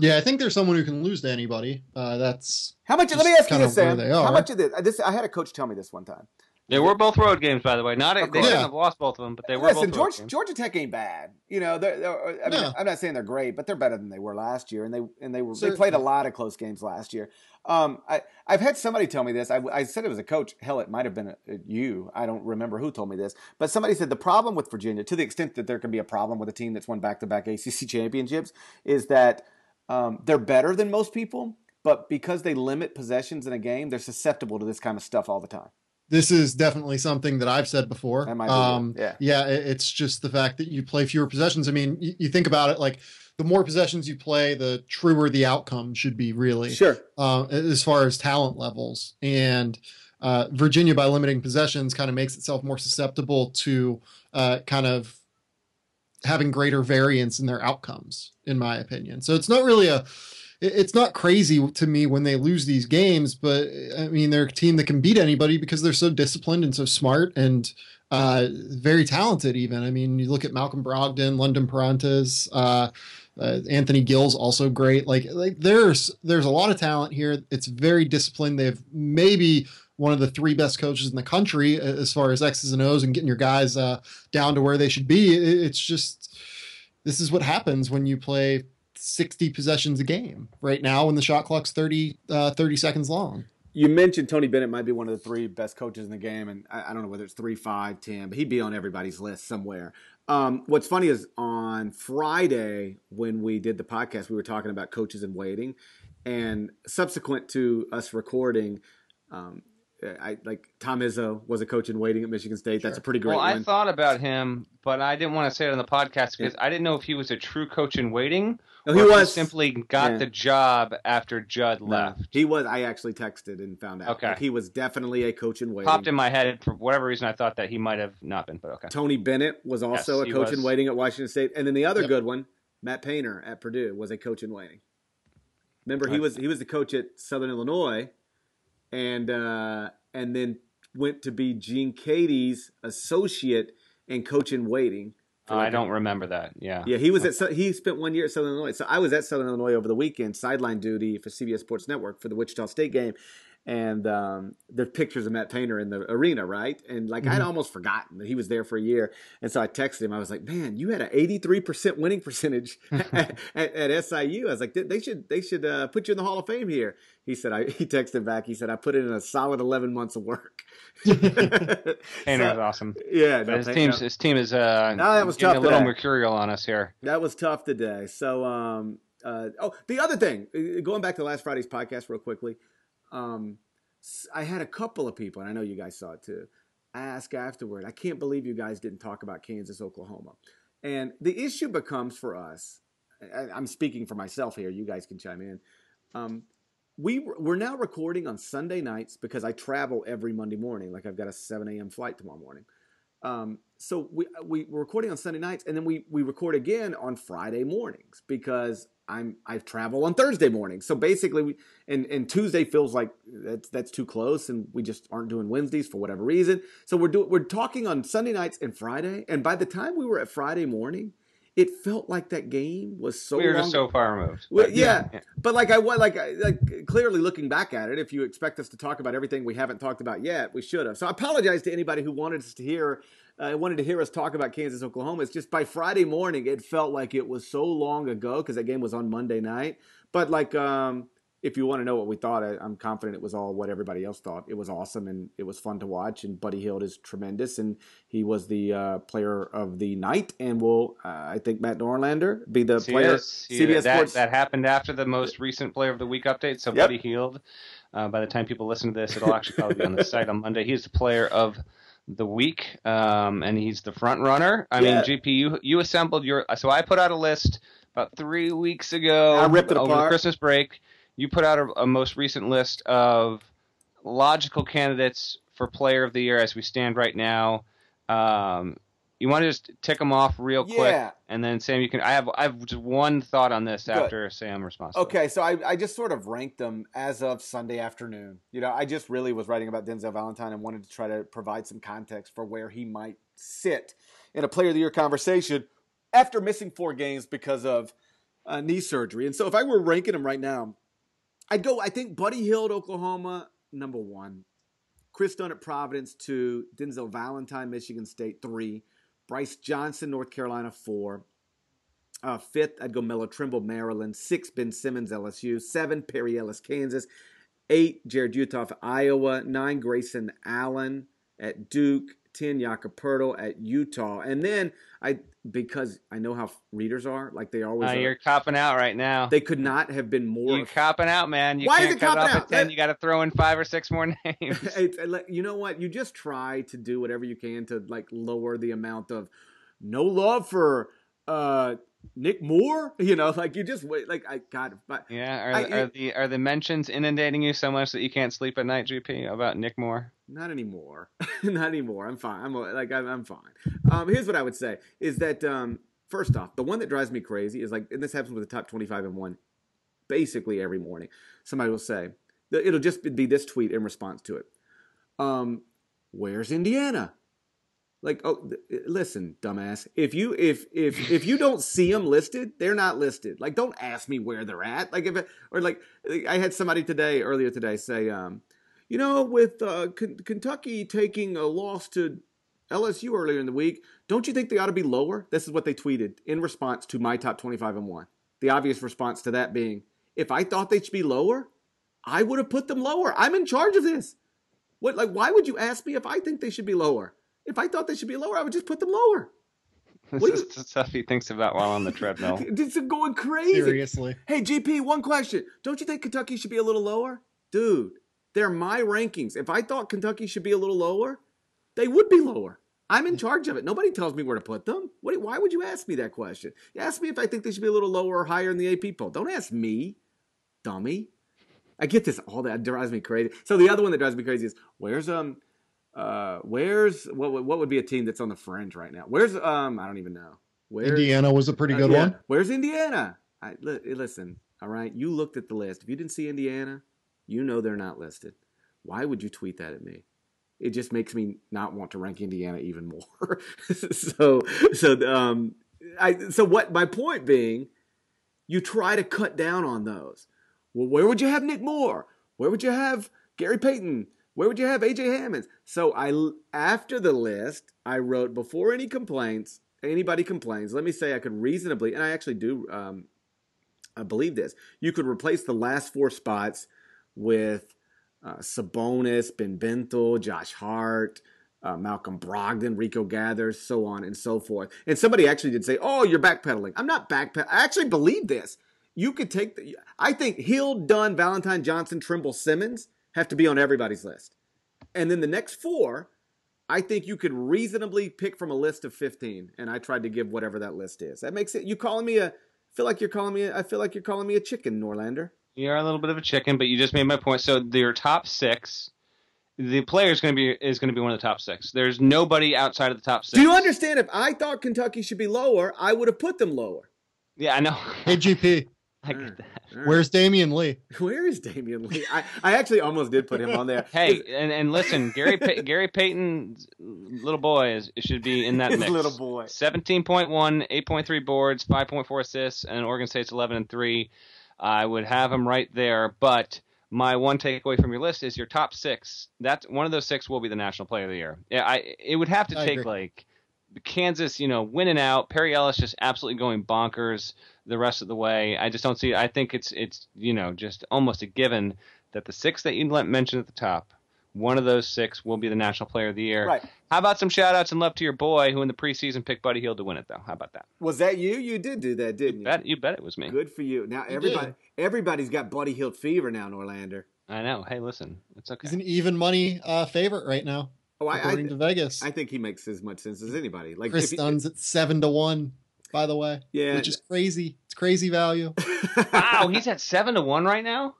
Yeah, I think there's someone who can lose to anybody. Uh, that's how much. Let me ask you this, Sam. How much of this, this? I had a coach tell me this one time They were both road games, by the way. Not they didn't have lost both of them, but they were. Listen, George, Georgia Tech ain't bad. You know, they're, they're, I mean, no. I'm not saying they're great, but they're better than they were last year, and they and they were so, they played a lot of close games last year. Um, I I've had somebody tell me this. I, I said it was a coach. Hell, it might have been a, a, you. I don't remember who told me this, but somebody said the problem with Virginia, to the extent that there can be a problem with a team that's won back to back ACC championships, is that um, they're better than most people, but because they limit possessions in a game, they're susceptible to this kind of stuff all the time this is definitely something that I've said before. Um, yeah, yeah. It's just the fact that you play fewer possessions. I mean, you, you, think about it like the more possessions you play, the truer the outcome should be. Really, sure. Uh, as far as talent levels, and uh, Virginia, by limiting possessions, kind of makes itself more susceptible to uh, kind of having greater variance in their outcomes, in my opinion. So it's not really a it's not crazy to me when they lose these games, but I mean they're a team that can beat anybody because they're so disciplined and so smart and uh, very talented. Even I mean, you look at Malcolm Brogdon, London Perrantes, uh, uh, Anthony Gill's also great. Like like there's there's a lot of talent here. It's very disciplined. They have maybe one of the three best coaches in the country as far as X's and O's and getting your guys uh, down to where they should be. It's just this is what happens when you play 60 possessions a game right now when the shot clock's 30, uh, 30 seconds long. You mentioned Tony Bennett might be one of the three best coaches in the game, and I, I don't know whether it's three, five, ten, but he'd be on everybody's list somewhere. Um, what's funny is on Friday when we did the podcast, we were talking about coaches in waiting, and subsequent to us recording, um, I like Tom Izzo was a coach in waiting at Michigan State. Sure. That's a pretty great. Well, I thought about him, but I didn't want to say it on the podcast because yeah. I didn't know if he was a true coach in waiting no, he was simply got yeah. the job after Jud no, left. He was. I actually texted and found out. Okay, like he was definitely a coach in waiting. Popped in my head for whatever reason. I thought that he might have not been, but okay. Tony Bennett was also yes, a coach in waiting at Washington State, and then the other yep. good one, Matt Painter at Purdue, was a coach in waiting. Remember, he was he was the coach at Southern Illinois, and uh, and then went to be Gene Keady's associate and coach in waiting I don't remember that. Yeah. Yeah, he was at he spent one year at Southern Illinois. So I was at Southern Illinois over the weekend, sideline duty for CBS Sports Network for the Wichita State game, and um, there's pictures of Matt Painter in the arena, right? And like mm-hmm. I'd almost forgotten that he was there for a year, and so I texted him. I was like, "Man, you had an 83 percent winning percentage at, at, at, SIU." I was like, "They should they should uh, put you in the Hall of Fame here." He said, "I." He texted back. He said, "I put in a solid 11 months of work." Painter's so, awesome. Yeah, no, his team his team is uh, no, that was tough a little mercurial on us here. That was tough today. So, um, uh, oh, the other thing, uh, going back to last Friday's podcast, real quickly. Um, I had a couple of people, and I know you guys saw it too, ask afterward, I can't believe you guys didn't talk about Kansas, Oklahoma. And the issue becomes for us, I'm speaking for myself here, you guys can chime in. Um, we, we're now recording on Sunday nights because I travel every Monday morning. Like I've got a 7 a.m. flight tomorrow morning. Um, so we, we, we're recording on Sunday nights and then we, we record again on Friday mornings because I'm I travel on Thursday morning. So basically, we, and and Tuesday feels like that's that's too close, and we just aren't doing Wednesdays for whatever reason. So we're doing we're talking on Sunday nights and Friday, and by the time we were at Friday morning, it felt like that game was so. We were just so far removed. Well, yeah. yeah. but like I was like like clearly looking back at it, if you expect us to talk about everything we haven't talked about yet, we should have. So I apologize to anybody who wanted us to hear uh, wanted to hear us talk about Kansas, Oklahoma. It's just by Friday morning, it felt like it was so long ago because that game was on Monday night. But like, um, if you want to know what we thought, I, am confident it was all what everybody else thought. It was awesome and it was fun to watch. And Buddy Hield is tremendous, and he was the uh, player of the night. And will uh, I think Matt Norlander be the player? CBS that, Sports. That happened after the most recent Player of the Week update. So yep. Buddy Hield. Uh, by the time people listen to this, it'll actually probably be on the site on Monday. He's the player of the week, um, and he's the front runner. I yeah. mean, GP, you you assembled your. So I put out a list about three weeks ago. I ripped it over apart. Christmas break. You put out a, a, most recent list of logical candidates for Player of the Year as we stand right now. Um, you want to just tick them off real quick, yeah. and then Sam, you can. I have I have just one thought on this Good. after Sam responds. Okay, so I, I just sort of ranked them as of Sunday afternoon. You know, I just really was writing about Denzel Valentine and wanted to try to provide some context for where he might sit in a Player of the Year conversation after missing four games because of uh, knee surgery. And so, if I were ranking them right now, I'd go. I think Buddy Hield, Oklahoma, number one. Kris Dunn at Providence, two. Denzel Valentine, Michigan State, three. Brice Johnson, North Carolina, four. Uh, fifth, I'd go Melo Trimble, Maryland. Six, Ben Simmons, LSU. Seven, Perry Ellis, Kansas. Eight, Jarrod Uthoff, Iowa. Nine, Grayson Allen at Duke. 10 Jakob at Utah. And then I because I know how readers are, like they always. Uh, are, you're copping out right now. They could not have been more. You're copping out, man. You Why can't is it cut off out? at ten. you got to throw in five or six more names. you know what? You just try to do whatever you can to like lower the amount of no love for uh Nick Moore, you know, like you just wait, like I got, but yeah, are, I, are the are the mentions inundating you so much that you can't sleep at night, GP, about Nick Moore? Not anymore, not anymore. I'm fine. I'm like I'm, I'm fine. Um, here's what I would say is that um, first off, the one that drives me crazy is like, and this happens with the top 25 and one, basically every morning. Somebody will say it'll just be this tweet in response to it. Um, where's Indiana? Like, oh, listen, dumbass. If you if if if you don't see them listed, they're not listed. Like, don't ask me where they're at. Like, if it, or like, I had somebody today earlier today say, um, you know, with uh, K- Kentucky taking a loss to LSU earlier in the week, don't you think they ought to be lower? This is what they tweeted in response to my top twenty-five and one. The obvious response to that being, if I thought they should be lower, I would have put them lower. I'm in charge of this. What like why would you ask me if I think they should be lower? If I thought they should be lower, I would just put them lower. This is the stuff he thinks about while on the treadmill. It's going crazy. Seriously. Hey, GP, one question. Don't you think Kentucky should be a little lower? Dude, they're my rankings. If I thought Kentucky should be a little lower, they would be lower. I'm in charge of it. Nobody tells me where to put them. What, why would you ask me that question? You ask me if I think they should be a little lower or higher in the AP poll. Don't ask me, dummy. I get this all that drives me crazy. So the other one that drives me crazy is where's um uh, where's what what would be a team that's on the fringe right now? Where's um I don't even know. Where's, Indiana was a pretty uh, good uh, yeah. one. Where's Indiana? I, li- listen, all right. You looked at the list. If you didn't see Indiana, you know they're not listed. Why would you tweet that at me? It just makes me not want to rank Indiana even more. so so um I so what my point being, you try to cut down on those. Well, where would you have Nick Moore? Where would you have Gary Payton? Where would you have AJ Hammons? So I after the list, I wrote before any complaints, anybody complains. Let me say I could reasonably, and I actually do, um, I believe this. You could replace the last four spots with uh, Sabonis, Ben Bentil, Josh Hart. Uh, Malcolm Brogdon, Rico Gathers, so on and so forth. And somebody actually did say, "Oh, you're backpedaling." I'm not backpedaling. I actually believe this. You could take the. I think Hield, Dunn, Valentine, Johnson, Trimble, Simmons have to be on everybody's list. And then the next four, I think you could reasonably pick from a list of 15. And I tried to give whatever that list is. That makes it, you calling me a, feel like you're calling me, a, I feel like you're calling me a chicken, Norlander. You're a little bit of a chicken, but you just made my point. So your top six, the player is going to be is going to be one of the top six. There's nobody outside of the top six. Do you understand? If I thought Kentucky should be lower, I would have put them lower. Yeah, I know. Hey, GP. I get mm, that. Mm. Where's Damion Lee? Where is Damion Lee? I, I actually almost did put him on there. hey, and, and listen, Gary pa- Gary Payton's little boy is should be in that His mix. little boy. 17.1, 8.3 boards, 5.4 assists, and Oregon State's 11 and 3. I would have him right there, but my one takeaway from your list is your top six. That's one of those six will be the national player of the year. Yeah, I it would have to I take agree. like Kansas, you know, winning out. Perry Ellis just absolutely going bonkers the rest of the way. I just don't see. I think it's it's you know just almost a given that the six that you mentioned at the top, one of those six will be the national player of the year. Right. How about some shout outs and love to your boy who in the preseason picked Buddy Hield to win it though? How about that? Was that you? You did do that, didn't you? You bet, you bet it was me. Good for you. Now you everybody did. everybody's got Buddy Hield fever now Norlander. I know. Hey, listen, it's okay. He's an even money uh, favorite right now. Oh, I, according I, to Vegas, I think he makes as much sense as anybody. Like Kris Dunn's at seven to one by the way. Yeah. Which is crazy. It's crazy value. wow, he's at seven to one right now?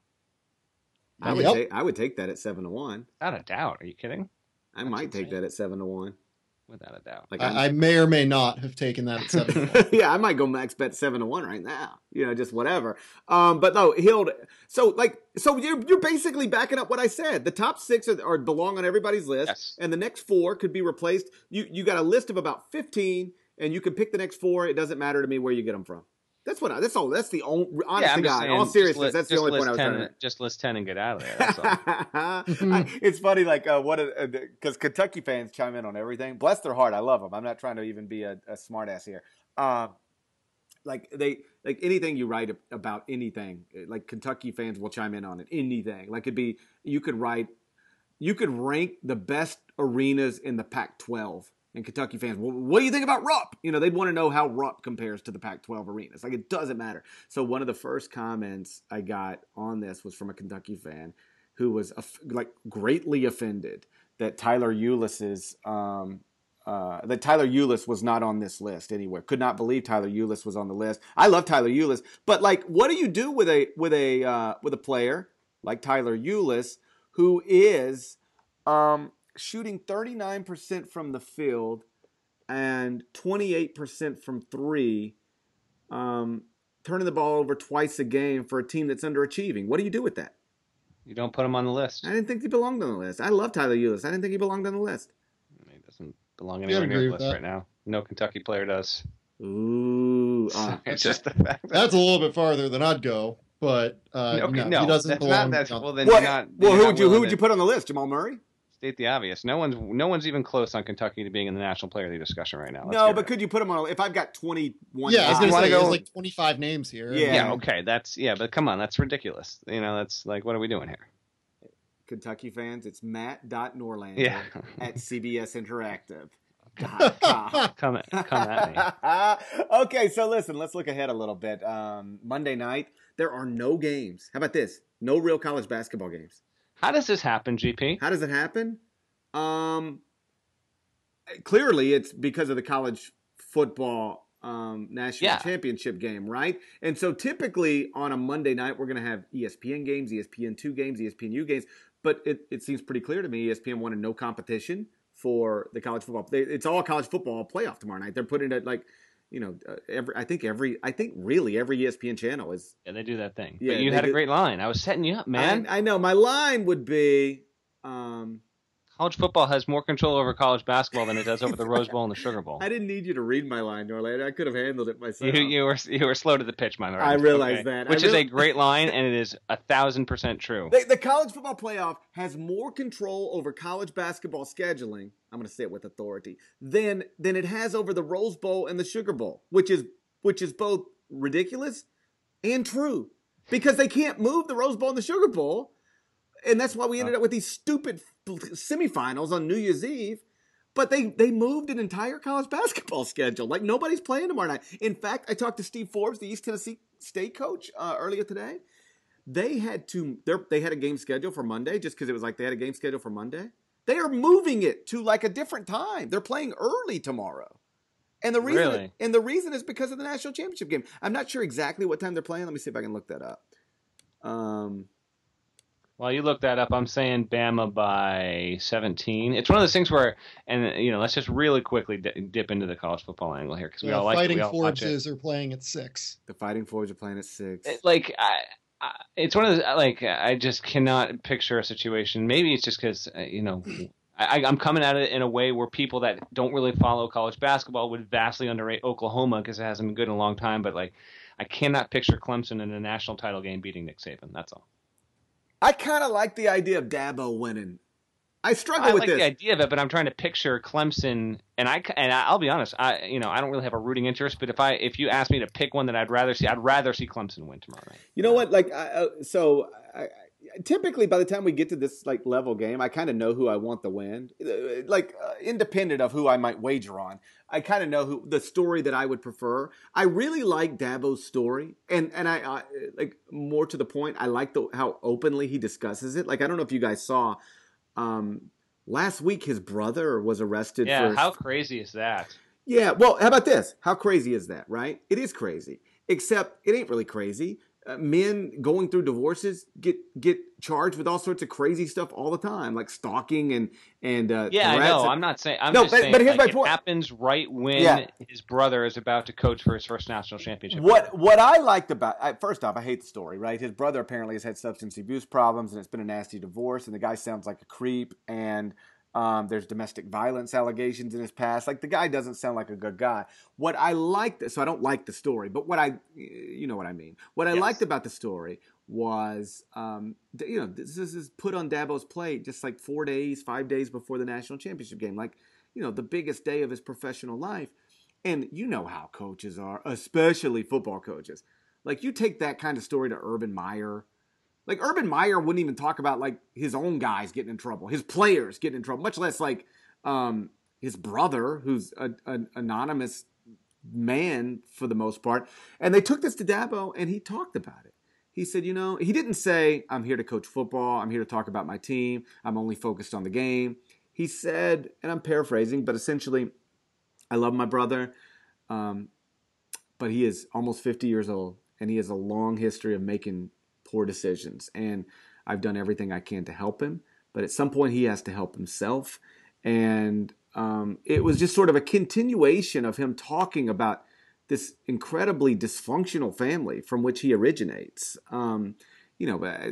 I would yep. take I would take that at seven to one. Without a doubt. Are you kidding? I That's might insane. take that at seven to one. Without a doubt. Like I, I, may or may not have taken that at seven. yeah, I might go max bet seven to one right now. You know, just whatever. Um, but no, Hield. So like, so you're you're basically backing up what I said. The top six are, are belong on everybody's list, yes. and the next four could be replaced. You you got a list of about fifteen and you can pick the next four. It doesn't matter to me where you get them from. That's what. I, that's all. That's the only. Honest yeah, saying, all seriousness, that's the only point I was 10, trying to. Just list ten and get out of there. it's funny, like uh, what because uh, Kentucky fans chime in on everything. Bless their heart, I love them. I'm not trying to even be a, a smartass here. Uh, like they like anything you write about anything, like Kentucky fans will chime in on it. Anything like it'd be you could write, you could rank the best arenas in the Pac-12 and Kentucky fans, well, what do you think about Rupp? You know, they'd want to know how Rupp compares to the Pac 12 arenas. Like, it doesn't matter. So, one of the first comments I got on this was from a Kentucky fan who was like greatly offended that Tyler Ulis's. Um, uh, that Tyler Ulis was not on this list anywhere. Could not believe Tyler Ulis was on the list. I love Tyler Ulis, but like, what do you do with a with a uh, with a player like Tyler Ulis who is um, shooting 39% from the field and 28% from three, um, turning the ball over twice a game for a team that's underachieving. What do you do with that? You don't put him on the list. I didn't think he belonged on the list. I love Tyler Ulis. I didn't think he belonged on the list. He doesn't belong anywhere near the list that. right now. No Kentucky player does. Ooh, uh, it's just the fact that that's a little bit farther than I'd go. But uh, okay, no, no, he doesn't belong. Not, that's, well, then well, not, well who would you who would you put on the list? Jamal Murray? State the obvious. No one's no one's even close on Kentucky to being in the national player of the discussion right now. Let's no, but it. could you put them on? If I've got twenty one, yeah, I was going to say go, there's like twenty five names here. Yeah. yeah, okay, that's yeah, but come on, that's ridiculous. You know, that's like, what are we doing here? Kentucky fans, it's Matt Norlander yeah. at CBS Interactive. come, at, come at me. okay, so listen, let's look ahead a little bit. Um, Monday night, there are no games. How about this? No real college basketball games. How does this happen, GP? How does it happen? Um, clearly, it's because of the college football um, national yeah. championship game, right? And so typically on a Monday night, we're going to have ESPN games, ESPN2 games, ESPNU games. But it, it seems pretty clear to me ESPN wanted no competition for the college football. They, it's all college football playoff tomorrow night. They're putting it like you know, uh, every I think every I think really every ESPN channel is. Yeah, they do that thing. Yeah, but you had do, a great line. I was setting you up, man. I, I know my line would be. Um, college football has more control over college basketball than it does over the Rose Bowl and the Sugar Bowl. I didn't need you to read my line, Norlander. I could have handled it myself. You, you were you were slow to the pitch, my man. I realize okay? that, which I is a great line, and it is a thousand percent true. The, the college football playoff has more control over college basketball scheduling. I'm going to say it with authority than than it has over the Rose Bowl and the Sugar Bowl, which is which is both ridiculous and true because they can't move the Rose Bowl and the Sugar Bowl and that's why we ended oh. up with these stupid semifinals on New Year's Eve. But they they moved an entire college basketball schedule. Like nobody's playing tomorrow night. In fact, I talked to Steve Forbes, the East Tennessee State coach, uh, earlier today. They had to they had a game schedule for Monday just because it was like they had a game schedule for Monday. They are moving it to like a different time. They're playing early tomorrow. And the reason really? and the reason is because of the national championship game. I'm not sure exactly what time they're playing. Let me see if I can look that up. Um, while you look that up, I'm saying Bama by 17. It's one of those things where, and you know, let's just really quickly dip into the college football angle here because we all like it. The Fighting it. Forbeses are playing at six. The Fighting Forbes are playing at six. It, like, I, I, it's one of those like I just cannot picture a situation. Maybe it's just because uh, you know. I, I'm coming at it in a way where people that don't really follow college basketball would vastly underrate Oklahoma because it hasn't been good in a long time. But like, I cannot picture Clemson in a national title game beating Nick Saban. That's all. I kind of like the idea of Dabo winning. I struggle I with like this. the idea of it, but I'm trying to picture Clemson, and I and I'll be honest, I you know I don't really have a rooting interest, but if I if you ask me to pick one that I'd rather see, I'd rather see Clemson win tomorrow night. You know what? Like, I, uh, so I, typically by the time we get to this like level game, I kind of know who I want to win. Uh, like uh, independent of who I might wager on, I kind of know who the story that I would prefer. I really like Dabo's story, and and I, I like more to the point. I like the how openly he discusses it. Like I don't know if you guys saw. Um, last week, his brother was arrested. Yeah, for, how crazy is that? Yeah, well, how about this? How crazy is that? Right? It is crazy. Except it ain't really crazy uh, men going through divorces get get charged with all sorts of crazy stuff all the time, like stalking and and uh, yeah, I know. And, I'm not saying. I'm no, just but, saying, but here's like, my point. It happens right when yeah. his brother is about to coach for his first national championship. What what I liked about I, first off, I hate the story. Right, his brother apparently has had substance abuse problems, and it's been a nasty divorce, and the guy sounds like a creep, and Um, there's domestic violence allegations in his past. Like the guy doesn't sound like a good guy. What I liked, so I don't like the story, but what I, you know what I mean. What I yes. liked about the story was, um, you know, this, this is put on Dabo's plate just like four days, five days before the national championship game, like you know the biggest day of his professional life. And you know how coaches are, especially football coaches. Like you take that kind of story to Urban Meyer like Urban Meyer wouldn't even talk about like his own guys getting in trouble, his players getting in trouble, much less like um, his brother, who's an anonymous man for the most part. And they took this to Dabo, and he talked about it. He said, you know, he didn't say, I'm here to coach football. I'm here to talk about my team. I'm only focused on the game. He said, and I'm paraphrasing, but essentially, I love my brother, um, but he is almost 50 years old, and he has a long history of making poor decisions. And I've done everything I can to help him, but at some point he has to help himself. And um, it was just sort of a continuation of him talking about this incredibly dysfunctional family from which he originates. Um, you know, uh,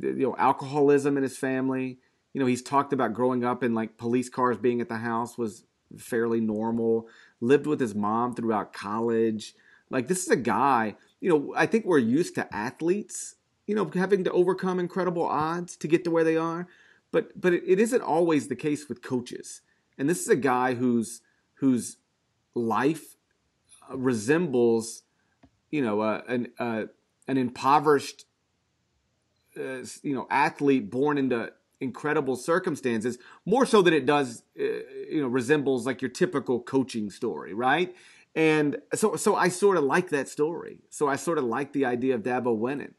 you know, alcoholism in his family. You know, he's talked about growing up and like police cars being at the house was fairly normal. Lived with his mom throughout college. Like this is a guy you know, I think we're used to athletes, you know, having to overcome incredible odds to get to where they are. But but it, it isn't always the case with coaches. And this is a guy whose whose life uh, resembles, you know, uh, an uh, an impoverished, uh, you know, athlete born into incredible circumstances more so than it does uh, you know resembles like your typical coaching story right and so, so I sort of like that story. So I sort of like the idea of Dabo winning.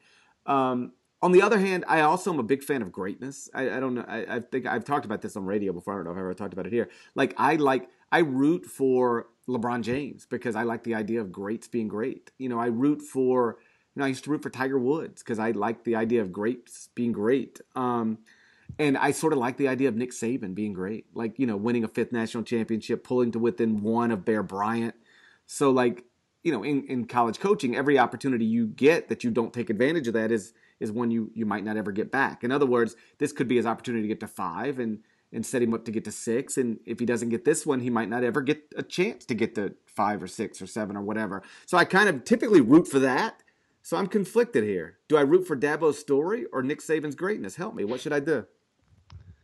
Um, on the other hand, I also am a big fan of greatness. I, I don't know. I, I, think I've talked about this on radio before. I don't know if I've ever talked about it here. Like I like, I root for LeBron James because I like the idea of greats being great. You know, I root for, you know, I used to root for Tiger Woods because I like the idea of greats being great. Um, and I sort of like the idea of Nick Saban being great, like you know, winning a fifth national championship, pulling to within one of Bear Bryant. So like, you know, in, in college coaching, every opportunity you get that you don't take advantage of that is is one you you might not ever get back. In other words, this could be his opportunity to get to five and and set him up to get to six. And if he doesn't get this one, he might not ever get a chance to get to five or six or seven or whatever. So I kind of typically root for that. So I'm conflicted here. Do I root for Dabo's story or Nick Saban's greatness? Help me. What should I do?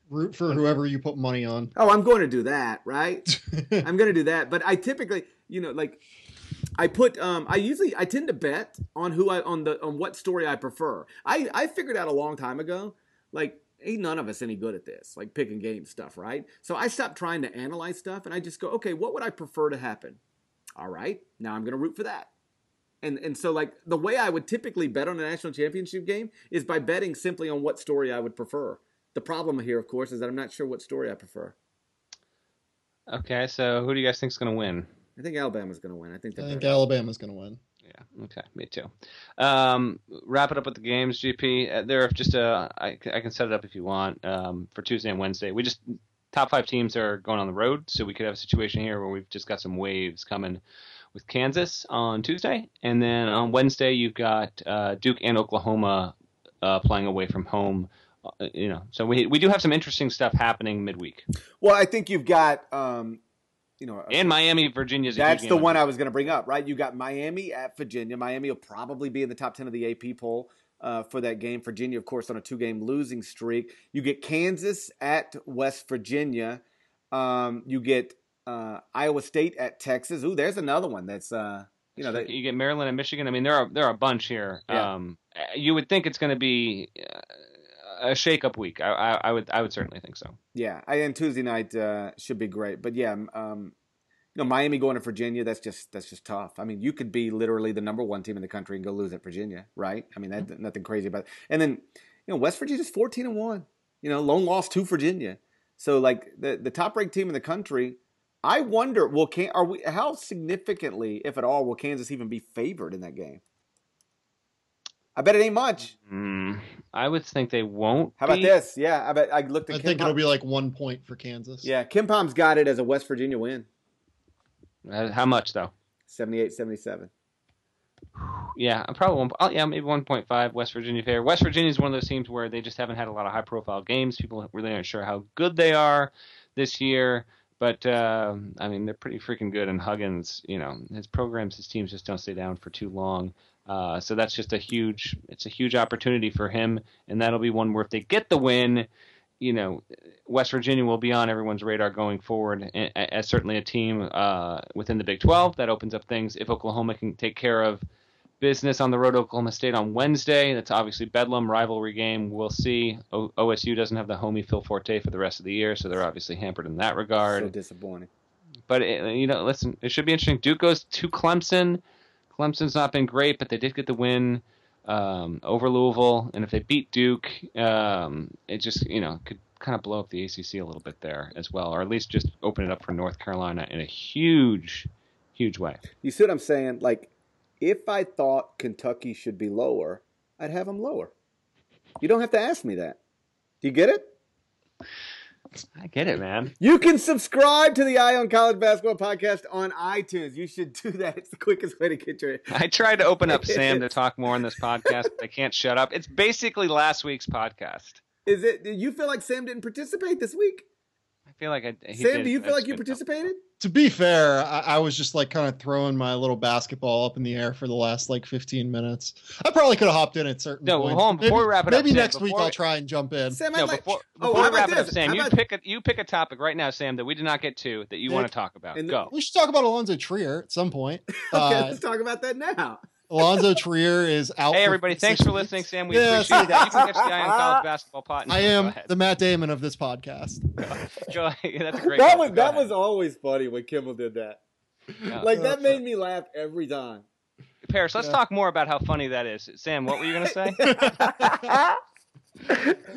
root for whoever you put money on. Oh, I'm going to do that, right? I'm going to do that. But I typically, you know, like I put um I usually I tend to bet on who I on the on what story I prefer. I I figured out a long time ago like ain't none of us any good at this, like picking game stuff, right? So I stopped trying to analyze stuff and I just go, okay, what would I prefer to happen? All right, now I'm to root for that. And and so like the way I would typically bet on a national championship game is by betting simply on what story I would prefer. The problem here, of course, is that I'm not sure what story I prefer. Okay, so who do you guys think is to win? I think Alabama's going to win. I think. I think Alabama's going to win. Yeah. Okay. Me too. Um, wrap it up with the games, GP. Uh, there are just a. I, I can set it up if you want um, for Tuesday and Wednesday. We just top five teams are going on the road, so we could have a situation here where we've just got some waves coming with Kansas on Tuesday, and then on Wednesday you've got uh, Duke and Oklahoma uh, playing away from home uh, you know, so we we do have some interesting stuff happening midweek. Well, I think you've got, um, you know, and Miami, Virginia. That's the one I was going to bring up, right? You got Miami at Virginia. Miami will probably be in the top ten of the AP poll. Uh, for that game, Virginia, of course, on a two-game losing streak. You get Kansas at West Virginia. Um, you get uh, Iowa State at Texas. Ooh, there's another one that's uh, you know, that, you get Maryland and Michigan. I mean, there are there are a bunch here. Yeah. Um, you would think it's going to be uh, a shake-up week. I, I, I, would I would certainly think so. Yeah, I, and Tuesday night uh, should be great. But yeah, um, you know, Miami going to Virginia, that's just that's just tough. I mean, you could be literally the number one team in the country and go lose at Virginia, right? I mean, that's mm-hmm. nothing crazy about it. And then, you know, West Virginia's fourteen and one. You know, lone loss to Virginia. So like the the top ranked team in the country. I wonder, will can are we how significantly, if at all, will Kansas even be favored in that game? I bet it ain't much. Mm, I would think they won't. How about this? Yeah, I bet I looked at. I think it'll be like one point for Kansas. Yeah, KenPom's got it as a West Virginia win. Uh, how much though? 78 77. Yeah, I'm probably one. Oh, yeah, maybe 1.5. West Virginia fair. West Virginia is one of those teams where they just haven't had a lot of high profile games. People really aren't sure how good they are this year. But uh, I mean, they're pretty freaking good. And Huggins, you know, his programs, his teams just don't stay down for too long. Uh, so that's just a huge, it's a huge opportunity for him, and that'll be one where if they get the win, you know, West Virginia will be on everyone's radar going forward as certainly a team uh, within the Big 12 that opens up things. If Oklahoma can take care of business on the road to Oklahoma State on Wednesday. That's obviously Bedlam rivalry game. We'll see. O- OSU doesn't have the homie Phil Forte for the rest of the year, so they're obviously hampered in that regard. So disappointing. But it, you know, listen, it should be interesting. Duke goes to Clemson. Clemson's not been great, but they did get the win um, over Louisville, and if they beat Duke, um, it just you know could kind of blow up the ACC a little bit there as well, or at least just open it up for North Carolina in a huge, huge way. You see what I'm saying? Like if I thought Kentucky should be lower, I'd have them lower. You don't have to ask me that. Do you get it? I get it, man. You can subscribe to the Eye on College Basketball podcast on iTunes. You should do that. It's the quickest way to get your. I tried to open up Sam to talk more on this podcast, but I can't shut up. It's basically last week's podcast. Is it? Do you feel like Sam didn't participate this week? I feel like I. Sam, did, do you feel like you participated? To be fair, I, I, was just like kind of throwing my little basketball up in the air for the last like 15 minutes. I probably could have hopped in at certain no, points. hold on, before maybe, we wrap it up, maybe up, next Sam, week I'll try and jump in. Sam, no, like, before, oh, before we wrap it up, Sam, you pick a you pick a topic right now, Sam, that we did not get to that you want to talk about. Go. We should talk about Allonzo Trier at some point. okay, uh, let's talk about that now. Allonzo Trier is out. Hey, everybody! Thanks for listening, Sam. We yeah, appreciate that. You can catch the Eye College Basketball Pot. I am the Matt Damon of this podcast. Go ahead. That's great. That was that was always funny when Kimmel did that. Yeah. Like that made me laugh every time. Parrish, let's yeah. talk more about how funny that is. Sam, what were you gonna say? no,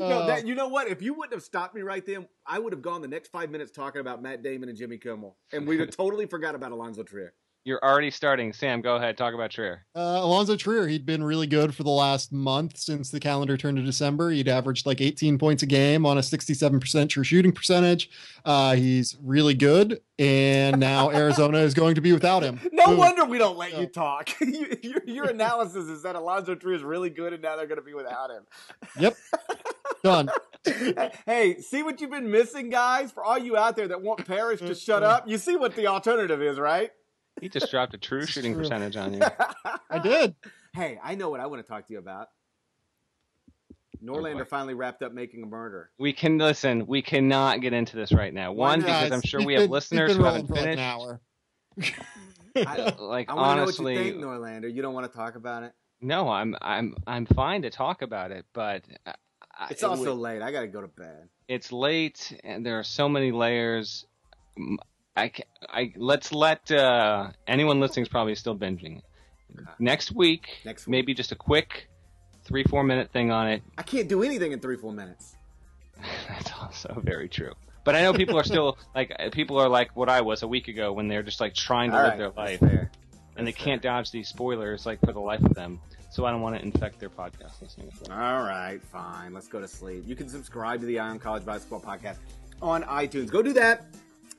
uh, that you know what? If you wouldn't have stopped me right then, I would have gone the next five minutes talking about Matt Damon and Jimmy Kimmel, and we'd have totally forgot about Allonzo Trier. You're already starting. Sam, go ahead. Talk about Trier. Uh, Allonzo Trier, he'd been really good for the last month since the calendar turned to December. He'd averaged like 18 points a game on a 67% true shooting percentage. Uh, he's really good. And now Arizona is going to be without him. No Boom. wonder we don't let you talk. your, your, analysis is that Allonzo Trier is really good and now they're going to be without him. Yep. Done. hey, see what you've been missing, guys? For all you out there that want Parrish to shut up, you see what the alternative is, right? He just dropped a true shooting true. percentage on you. I did. Hey, I know what I want to talk to you about. Norlander finally wrapped up making a murder. We can listen. We cannot get into this right now. One, because I'm sure we have listeners who haven't finished. Like an hour. I, like I honestly, know what you think, Norlander. You don't want to talk about it. No, I'm I'm I'm fine to talk about it, but uh, I, it's also it, late. I got to go to bed. It's late, and there are so many layers. I, I let's let uh, anyone listening is probably still binging. Next week, next week, maybe just a quick three four minute thing on it. I can't do anything in three four minutes. That's also very true. But I know people are still like people are like what I was a week ago when they're just like trying to All live right, their life, and they can't dodge these spoilers like for the life of them. So I don't want to infect their podcast listening. All right, fine. Let's go to sleep. You can subscribe to the Eye on College Basketball Podcast on iTunes. Go do that.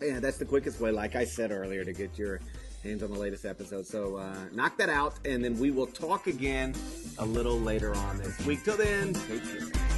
Yeah, that's the quickest way, like I said earlier, to get your hands on the latest episode. So uh, knock that out, and then we will talk again a little later on this week. Till then, take care.